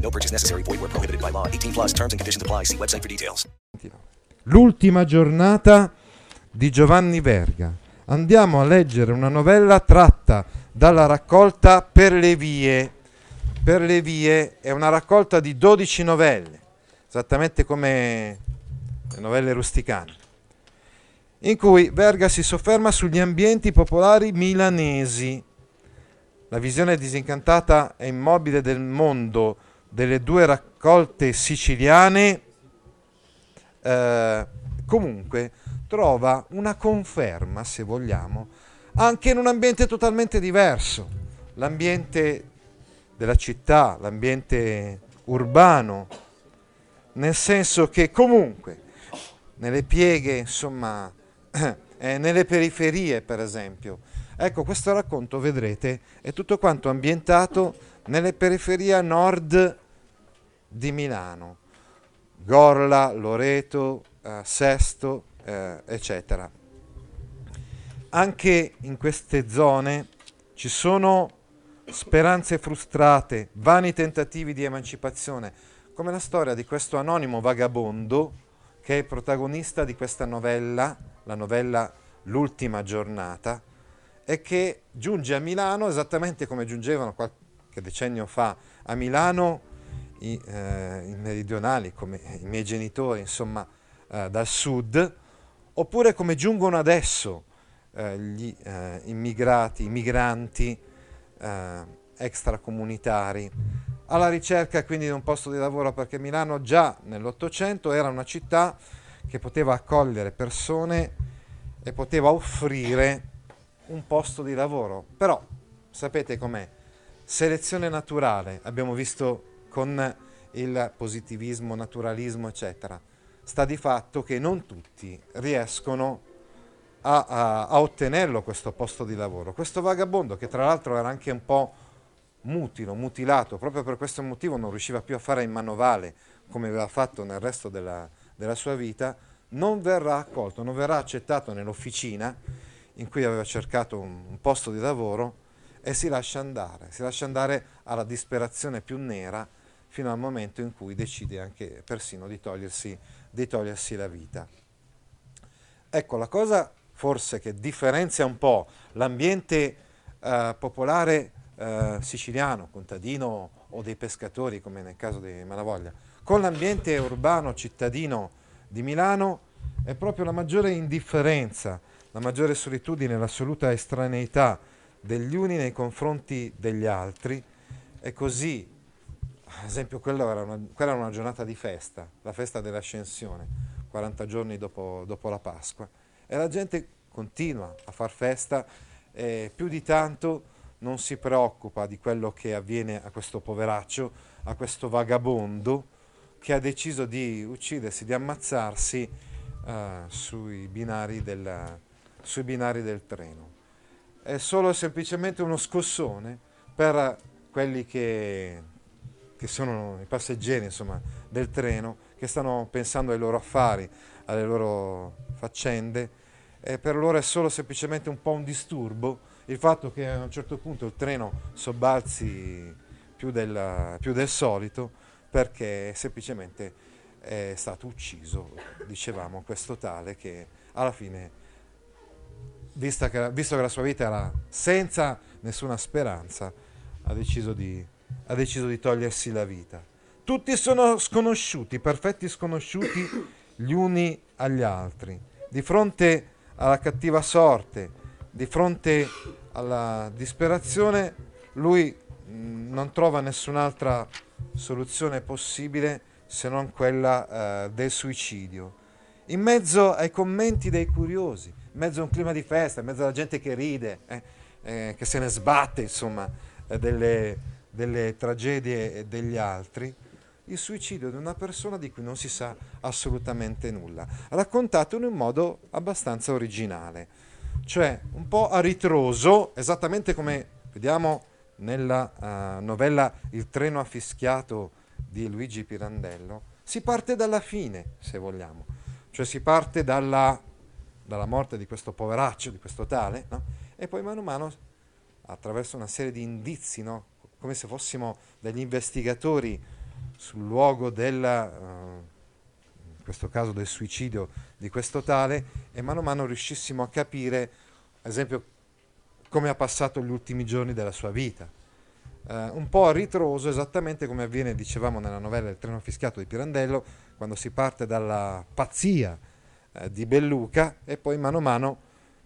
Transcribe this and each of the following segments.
No purchase necessary. Void where prohibited by law. 18 plus terms and conditions apply. See website for details. L'ultima giornata di Giovanni Verga. Andiamo a leggere una novella tratta dalla raccolta Per le vie. Per le vie è una raccolta di 12 novelle, esattamente come le novelle rusticane, in cui Verga si sofferma sugli ambienti popolari milanesi. La visione disincantata e immobile del mondo delle due raccolte siciliane eh, comunque trova una conferma, se vogliamo, anche in un ambiente totalmente diverso, l'ambiente della città, l'ambiente urbano, nel senso che comunque nelle pieghe, insomma, eh, nelle periferie per esempio, ecco questo racconto vedrete è tutto quanto ambientato nelle periferie nord di Milano, Gorla, Loreto, eh, Sesto, eh, eccetera. Anche in queste zone ci sono speranze frustrate, vani tentativi di emancipazione, come la storia di questo anonimo vagabondo che è protagonista di questa novella, la novella L'ultima giornata, e che giunge a Milano esattamente come giungevano qualche decennio fa a Milano i, eh, i meridionali, come i miei genitori, insomma, eh, dal sud, oppure come giungono adesso eh, gli eh, immigrati, i migranti eh, extracomunitari, alla ricerca quindi di un posto di lavoro, perché Milano già nell'Ottocento era una città che poteva accogliere persone e poteva offrire un posto di lavoro. Però sapete com'è? Selezione naturale, abbiamo visto con il positivismo, naturalismo, eccetera. Sta di fatto che non tutti riescono a, a, a, ottenerlo questo posto di lavoro. Questo vagabondo, che tra l'altro era anche un po' mutilo, mutilato, proprio per questo motivo non riusciva più a fare il manovale come aveva fatto nel resto della, della sua vita, non verrà accolto, non verrà accettato nell'officina in cui aveva cercato un, un posto di lavoro e si lascia andare, si lascia andare alla disperazione più nera fino al momento in cui decide anche persino di togliersi, di togliersi la vita. Ecco, la cosa forse che differenzia un po' l'ambiente eh, popolare eh, siciliano, contadino o dei pescatori, come nel caso di Malavoglia, con l'ambiente urbano cittadino di Milano è proprio la maggiore indifferenza, la maggiore solitudine, l'assoluta estraneità degli uni nei confronti degli altri e così, ad esempio, quella era, una, quella era una giornata di festa, la festa dell'ascensione, 40 giorni dopo, dopo la Pasqua, e la gente continua a far festa e più di tanto non si preoccupa di quello che avviene a questo poveraccio, a questo vagabondo, che ha deciso di uccidersi, di ammazzarsi uh, sui, binari della, sui binari del treno. È solo semplicemente uno scossone per quelli che, che sono i passeggeri insomma, del treno, che stanno pensando ai loro affari, alle loro faccende, e per loro è solo semplicemente un po' un disturbo il fatto che a un certo punto il treno sobbalzi più, della, più del solito perché semplicemente è stato ucciso, dicevamo, questo tale che alla fine, che, visto che la sua vita era senza nessuna speranza, ha deciso di, ha deciso di togliersi la vita. Tutti sono sconosciuti, perfetti sconosciuti gli uni agli altri. Di fronte alla cattiva sorte, di fronte alla disperazione, lui non trova nessun'altra soluzione possibile se non quella eh, del suicidio. In mezzo ai commenti dei curiosi, mezzo a un clima di festa, in mezzo alla gente che ride, eh, eh, che se ne sbatte, insomma, eh, delle, delle tragedie degli altri, il suicidio di una persona di cui non si sa assolutamente nulla, raccontato in un modo abbastanza originale, cioè un po' a ritroso, esattamente come vediamo nella uh, novella Il treno affischiato di Luigi Pirandello, si parte dalla fine, se vogliamo, cioè si parte dalla, dalla morte di questo poveraccio, di questo tale, no? e poi mano a mano, attraverso una serie di indizi, no? come se fossimo degli investigatori sul luogo del, uh, in questo caso del suicidio di questo tale, e mano a mano riuscissimo a capire, ad esempio, come ha passato gli ultimi giorni della sua vita eh, un po' a ritroso, esattamente come avviene, dicevamo, nella novella Il treno fischiato di Pirandello, quando si parte dalla pazzia eh, di Belluca e poi mano a mano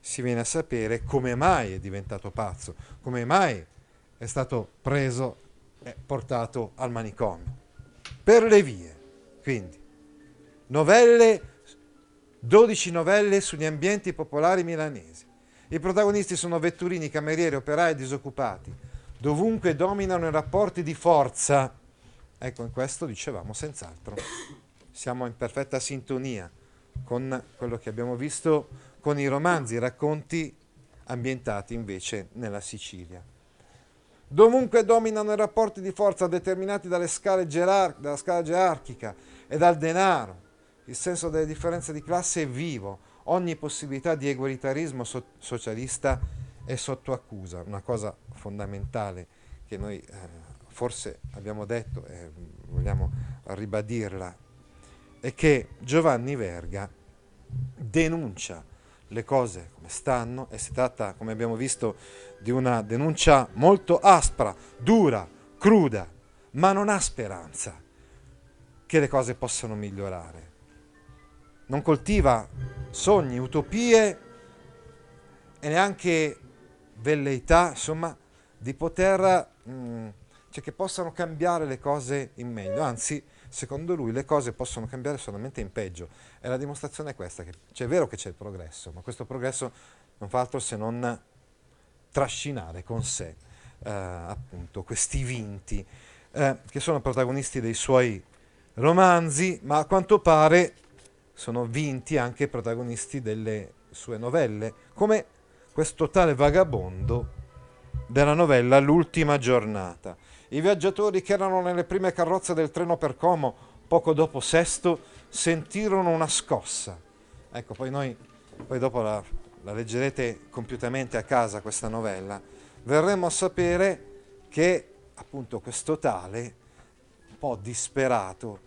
si viene a sapere come mai è diventato pazzo, come mai è stato preso e portato al manicomio. Per le vie, quindi, novelle, 12 novelle sugli ambienti popolari milanesi. I protagonisti sono vetturini, camerieri, operai disoccupati dovunque dominano i rapporti di forza. Ecco, in questo dicevamo senz'altro. Siamo in perfetta sintonia con quello che abbiamo visto con i romanzi, i racconti ambientati invece nella Sicilia. Dovunque dominano i rapporti di forza determinati dalle scale gerar- dalla scala gerarchica e dal denaro, il senso delle differenze di classe è vivo, ogni possibilità di egualitarismo so- socialista è sotto accusa, una cosa fondamentale che noi eh, forse abbiamo detto e vogliamo ribadirla, è che Giovanni Verga denuncia le cose come stanno e si tratta, come abbiamo visto, di una denuncia molto aspra, dura, cruda, ma non ha speranza che le cose possano migliorare. Non coltiva sogni, utopie e neanche velleità, insomma, di poter, mh, mm, cioè che possano cambiare le cose in meglio, anzi, secondo lui le cose possono cambiare solamente in peggio. E la dimostrazione è questa, che cioè, vero che c'è il progresso, ma questo progresso non fa altro se non trascinare con sé eh, appunto questi vinti eh, che sono protagonisti dei suoi romanzi, ma a quanto pare sono vinti anche protagonisti delle sue novelle, come questo tale vagabondo della novella L'ultima giornata. I viaggiatori che erano nelle prime carrozze del treno per Como, poco dopo Sesto, sentirono una scossa. Ecco, poi noi, poi dopo la, la leggerete compiutamente a casa questa novella, verremo a sapere che appunto questo tale, un po' disperato,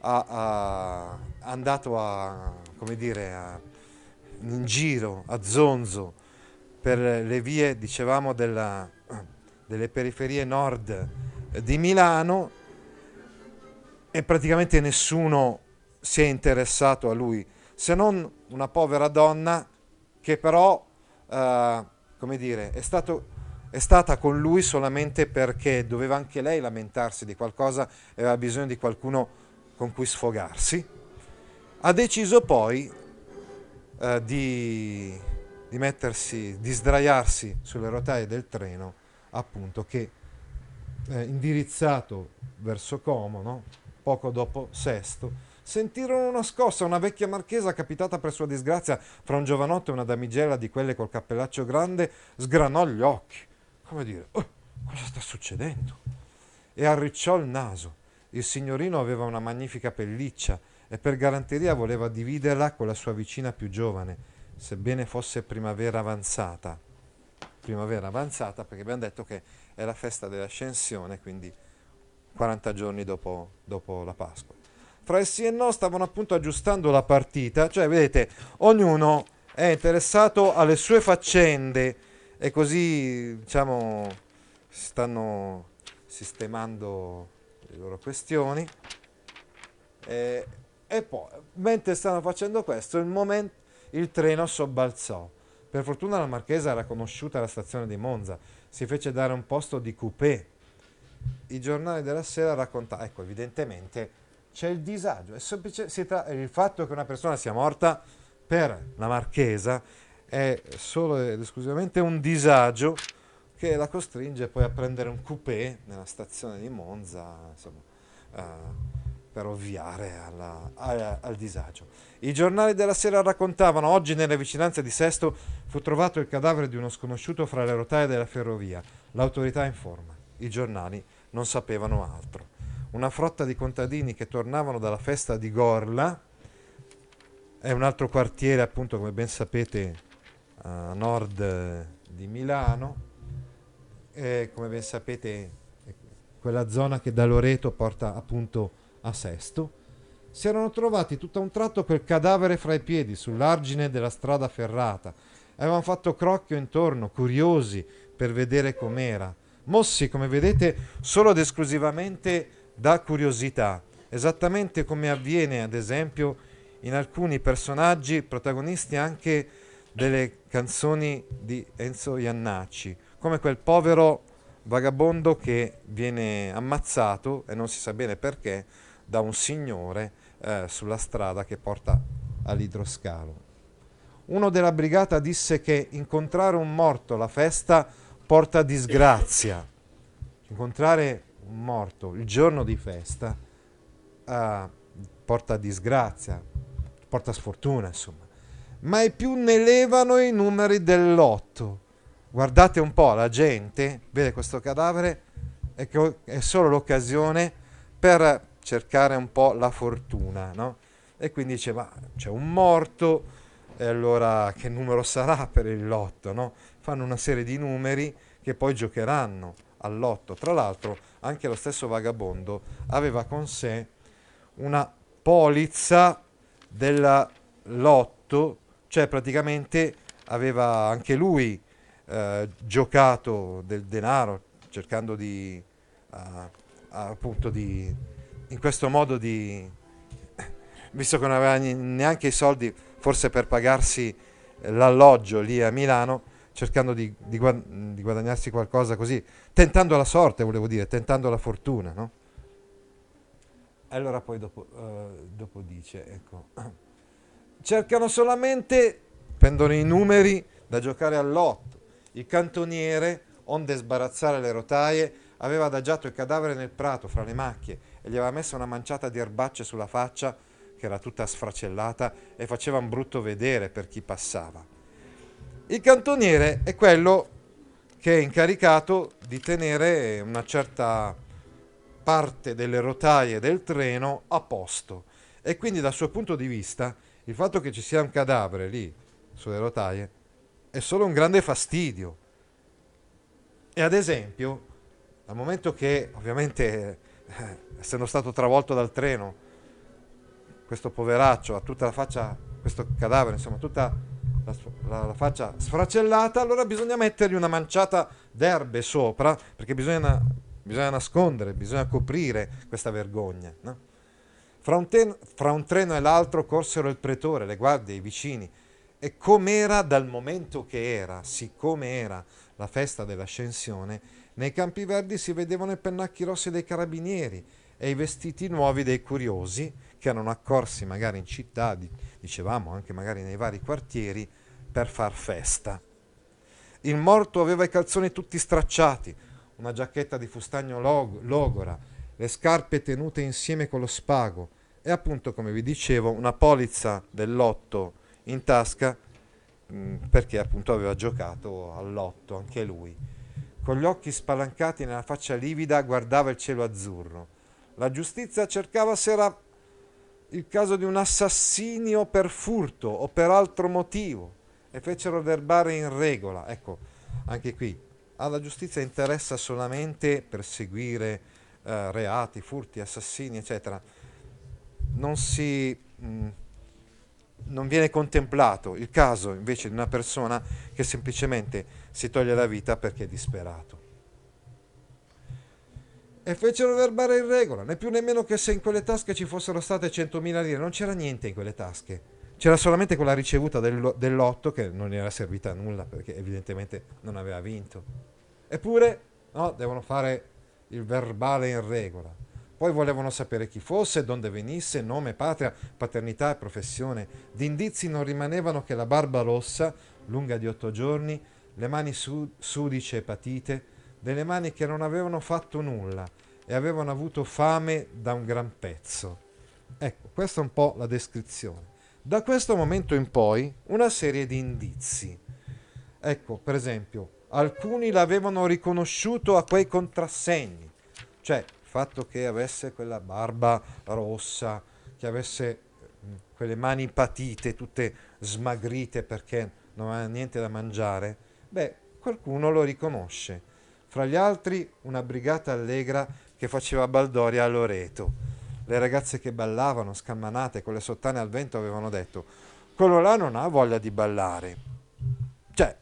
ha, ha andato a, come dire, a, in giro, a zonzo, per le vie, dicevamo, della, delle periferie nord di Milano e praticamente nessuno si è interessato a lui, se non una povera donna che però, eh, come dire, è, stato, è stata con lui solamente perché doveva anche lei lamentarsi di qualcosa e aveva bisogno di qualcuno con cui sfogarsi. Ha deciso poi eh, di di mettersi, di sdraiarsi sulle rotaie del treno, appunto, che eh, indirizzato verso Como, no? poco dopo Sesto, sentirono una scossa, una vecchia marchesa capitata per sua disgrazia fra un giovanotto e una damigella di quelle col cappellaccio grande, sgranò gli occhi, come dire, oh, cosa sta succedendo? E arricciò il naso. Il signorino aveva una magnifica pelliccia e per galanteria voleva dividerla con la sua vicina più giovane sebbene fosse primavera avanzata. Primavera avanzata perché abbiamo detto che è la festa dell'ascensione, quindi 40 giorni dopo, dopo la Pasqua. Fra il sì e no stavano appunto aggiustando la partita, cioè vedete, ognuno è interessato alle sue faccende e così diciamo stanno sistemando le loro questioni. E, e poi, mentre stanno facendo questo, il momento il treno sobbalzò. Per fortuna la marchesa era conosciuta alla stazione di Monza, si fece dare un posto di coupé. I giornali della sera raccontavano, ecco, evidentemente c'è il disagio, tra- il fatto che una persona sia morta per la marchesa è solo ed esclusivamente un disagio che la costringe poi a prendere un coupé nella stazione di Monza, insomma, uh, per ovviare alla- a- al disagio. I giornali della sera raccontavano oggi nelle vicinanze di Sesto fu trovato il cadavere di uno sconosciuto fra le rotaie della ferrovia. L'autorità informa. I giornali non sapevano altro. Una frotta di contadini che tornavano dalla festa di Gorla, è un altro quartiere appunto come ben sapete a nord di Milano, e come ben sapete quella zona che da Loreto porta appunto a Sesto, si erano trovati tutto a un tratto quel cadavere fra i piedi sull'argine della strada ferrata. Avevano fatto crocchio intorno, curiosi per vedere com'era, mossi come vedete solo ed esclusivamente da curiosità, esattamente come avviene ad esempio in alcuni personaggi protagonisti anche delle canzoni di Enzo Iannacci, come quel povero vagabondo che viene ammazzato e non si sa bene perché da un signore eh, sulla strada che porta all'idroscalo. Uno della brigata disse che incontrare un morto alla festa porta disgrazia. Incontrare un morto il giorno di festa eh, porta disgrazia, porta sfortuna, insomma. Mai più ne levano i numeri del lotto. Guardate un po' la gente, vede questo cadavere, è, che è solo l'occasione per cercare un po' la fortuna, no? E quindi dice, ma c'è un morto, e allora che numero sarà per il lotto, no? Fanno una serie di numeri che poi giocheranno al lotto. Tra l'altro, anche lo stesso vagabondo aveva con sé una polizza del lotto, cioè praticamente aveva anche lui eh, giocato del denaro cercando di ah, appunto di in questo modo di visto che non aveva neanche i soldi forse per pagarsi l'alloggio lì a Milano cercando di, di gua- di guadagnarsi qualcosa così tentando la sorte volevo dire tentando la fortuna no? allora poi dopo, eh, dopo dice ecco cercano solamente prendono i numeri da giocare al lotto il cantoniere onde sbarazzare le rotaie aveva adagiato il cadavere nel prato fra le macchie e gli aveva messo una manciata di erbacce sulla faccia che era tutta sfracellata e faceva un brutto vedere per chi passava. Il cantoniere è quello che è incaricato di tenere una certa parte delle rotaie del treno a posto e quindi dal suo punto di vista il fatto che ci sia un cadavere lì sulle rotaie è solo un grande fastidio. E ad esempio, dal momento che ovviamente eh, essendo stato travolto dal treno questo poveraccio ha tutta la faccia questo cadavere insomma tutta la, la- la faccia sfracellata allora bisogna mettergli una manciata d'erbe sopra perché bisogna, bisogna nascondere bisogna coprire questa vergogna no? fra, un ten- fra un treno e l'altro corsero il pretore le guardie i vicini e com'era dal momento che era siccome era la festa dell'ascensione nei campi verdi si vedevano i pennacchi rossi dei carabinieri e i vestiti nuovi dei curiosi che erano accorsi magari in città, di- dicevamo anche magari nei vari quartieri, per far festa. Il morto aveva i calzoni tutti stracciati, una giacchetta di fustagno log- logora, le scarpe tenute insieme con lo spago e appunto, come vi dicevo, una polizza del lotto in tasca mh, perché appunto aveva giocato al lotto anche lui. Con gli occhi spalancati nella faccia livida guardava il cielo azzurro. La giustizia cercava se era il caso di un assassinio per furto o per altro motivo e fecero verbare in regola. Ecco, anche qui alla giustizia interessa solamente perseguire eh, reati, furti, assassini, eccetera. Non si mh, non viene contemplato il caso invece di una persona che semplicemente si toglie la vita perché è disperato. E fecero verbare in regola, né più né meno che se in quelle tasche ci fossero state 100.000 lire. Non c'era niente in quelle tasche. C'era solamente quella ricevuta del, lo- del lotto che non era servita a nulla perché evidentemente non aveva vinto. Eppure, no, devono fare il verbale in regola. Poi volevano sapere chi fosse, donde venisse, nome, patria, paternità e professione. Di indizi non rimanevano che la barba rossa, lunga di otto giorni, le mani su- sudice e patite, delle mani che non avevano fatto nulla e avevano avuto fame da un gran pezzo. Ecco, questa è un po' la descrizione. Da questo momento in poi una serie di indizi. Ecco, per esempio, alcuni l'avevano riconosciuto a quei contrassegni, cioè fatto che avesse quella barba rossa, che avesse mm, quelle mani patite, tutte smagrite perché non aveva niente da mangiare, beh, qualcuno lo riconosce. Fra gli altri una brigata allegra che faceva baldoria a Loreto. Le ragazze che ballavano, scammanate, con le sottane al vento, avevano detto, quello là non ha voglia di ballare. Cioè,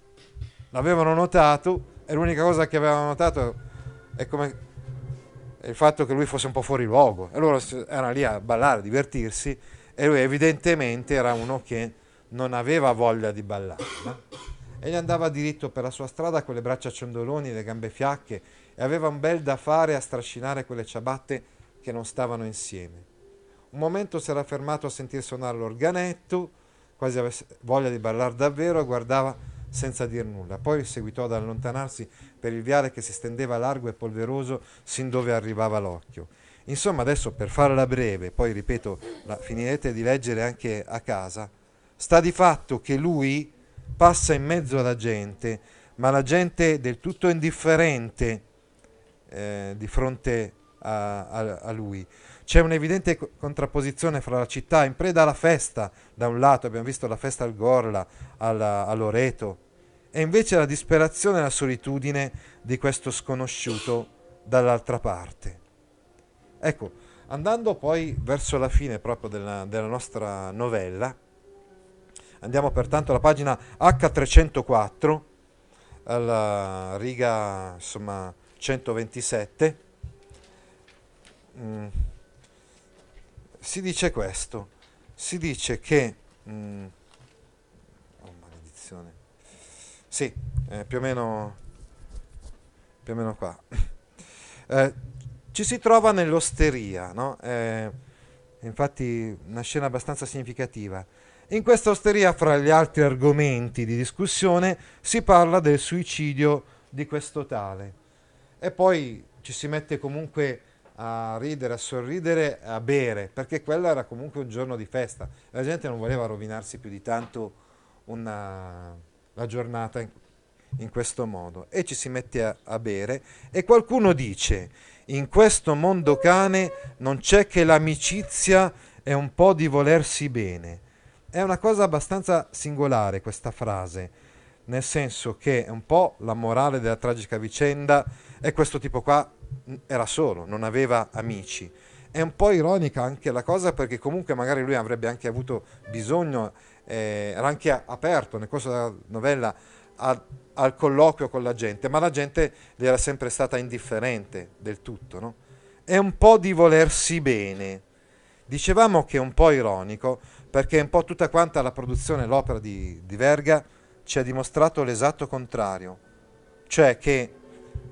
l'avevano notato e l'unica cosa che avevano notato è come il fatto che lui fosse un po' fuori luogo e loro erano lì a ballare, a divertirsi e lui evidentemente era uno che non aveva voglia di ballare no? e gli andava diritto per la sua strada con le braccia ciondoloni, le gambe fiacche e aveva un bel da fare a strascinare quelle ciabatte che non stavano insieme. Un momento si era fermato a sentir suonare l'organetto, quasi avesse voglia di ballare davvero guardava senza dir nulla. Poi seguitò ad allontanarsi per il viale che si stendeva largo e polveroso sin dove arrivava l'occhio. Insomma, adesso per farla breve, poi ripeto, la finirete di leggere anche a casa, sta di fatto che lui passa in mezzo alla gente, ma la gente del tutto indifferente eh, di fronte a, a, a lui. C'è un'evidente contrapposizione fra la città in preda alla festa, da un lato abbiamo visto la festa al Gorla, alla, a Loreto, e invece la disperazione e la solitudine di questo sconosciuto dall'altra parte. Ecco, andando poi verso la fine proprio della, della nostra novella, andiamo pertanto alla pagina H304, alla riga insomma 127. Mm si dice questo, si dice che... Mm, oh maledizione. Sì, eh, più, o meno, più o meno qua. Eh, ci si trova nell'osteria, no? eh, infatti una scena abbastanza significativa. In questa osteria, fra gli altri argomenti di discussione, si parla del suicidio di questo tale. E poi ci si mette comunque a ridere, a sorridere, a bere, perché quello era comunque un giorno di festa. La gente non voleva rovinarsi più di tanto una, la giornata in, in, questo modo e ci si mette a, a bere e qualcuno dice in questo mondo cane non c'è che l'amicizia e un po' di volersi bene. È una cosa abbastanza singolare questa frase, nel senso che è un po' la morale della tragica vicenda e questo tipo qua era solo, non aveva amici. È un po' ironica anche la cosa perché comunque magari lui avrebbe anche avuto bisogno, eh, era anche aperto nel corso della novella a, al colloquio con la gente, ma la gente gli era sempre stata indifferente del tutto. No? È un po' di volersi bene. Dicevamo che è un po' ironico perché un po' tutta quanta la produzione, l'opera di, di Verga ci ha dimostrato l'esatto contrario, cioè che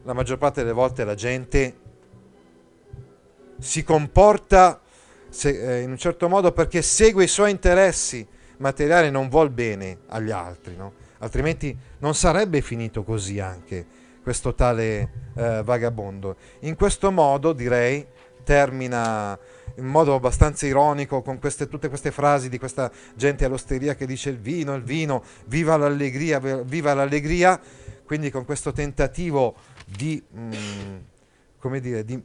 la maggior parte delle volte la gente si comporta eh, in un certo modo perché segue i suoi interessi materiali e non vuol bene agli altri, no? altrimenti non sarebbe finito così anche questo tale eh, vagabondo. In questo modo, direi, termina in modo abbastanza ironico con queste, tutte queste frasi di questa gente all'osteria che dice il vino, il vino, viva l'allegria, viva l'allegria, quindi con questo tentativo di, mh, mm, come dire, di,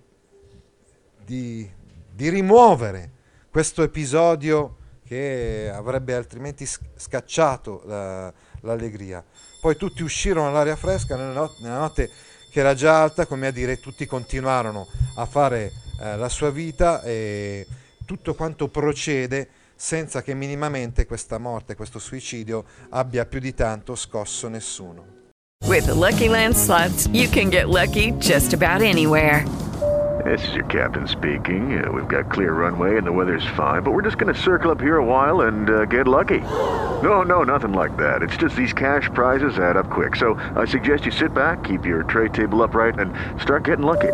di, di rimuovere questo episodio che avrebbe altrimenti scacciato la, l'allegria. Poi tutti uscirono all'aria fresca nella notte, nella notte, che era già alta, come a dire, tutti continuarono a fare eh, la sua vita e tutto quanto procede senza che minimamente questa morte, questo suicidio abbia più di tanto scosso nessuno. With the Lucky Land slots, you can get lucky just about anywhere. This is your captain speaking. Uh, we've got clear runway and the weather's fine, but we're just going to circle up here a while and uh, get lucky. No, no, nothing like that. It's just these cash prizes add up quick. So I suggest you sit back, keep your tray table upright, and start getting lucky.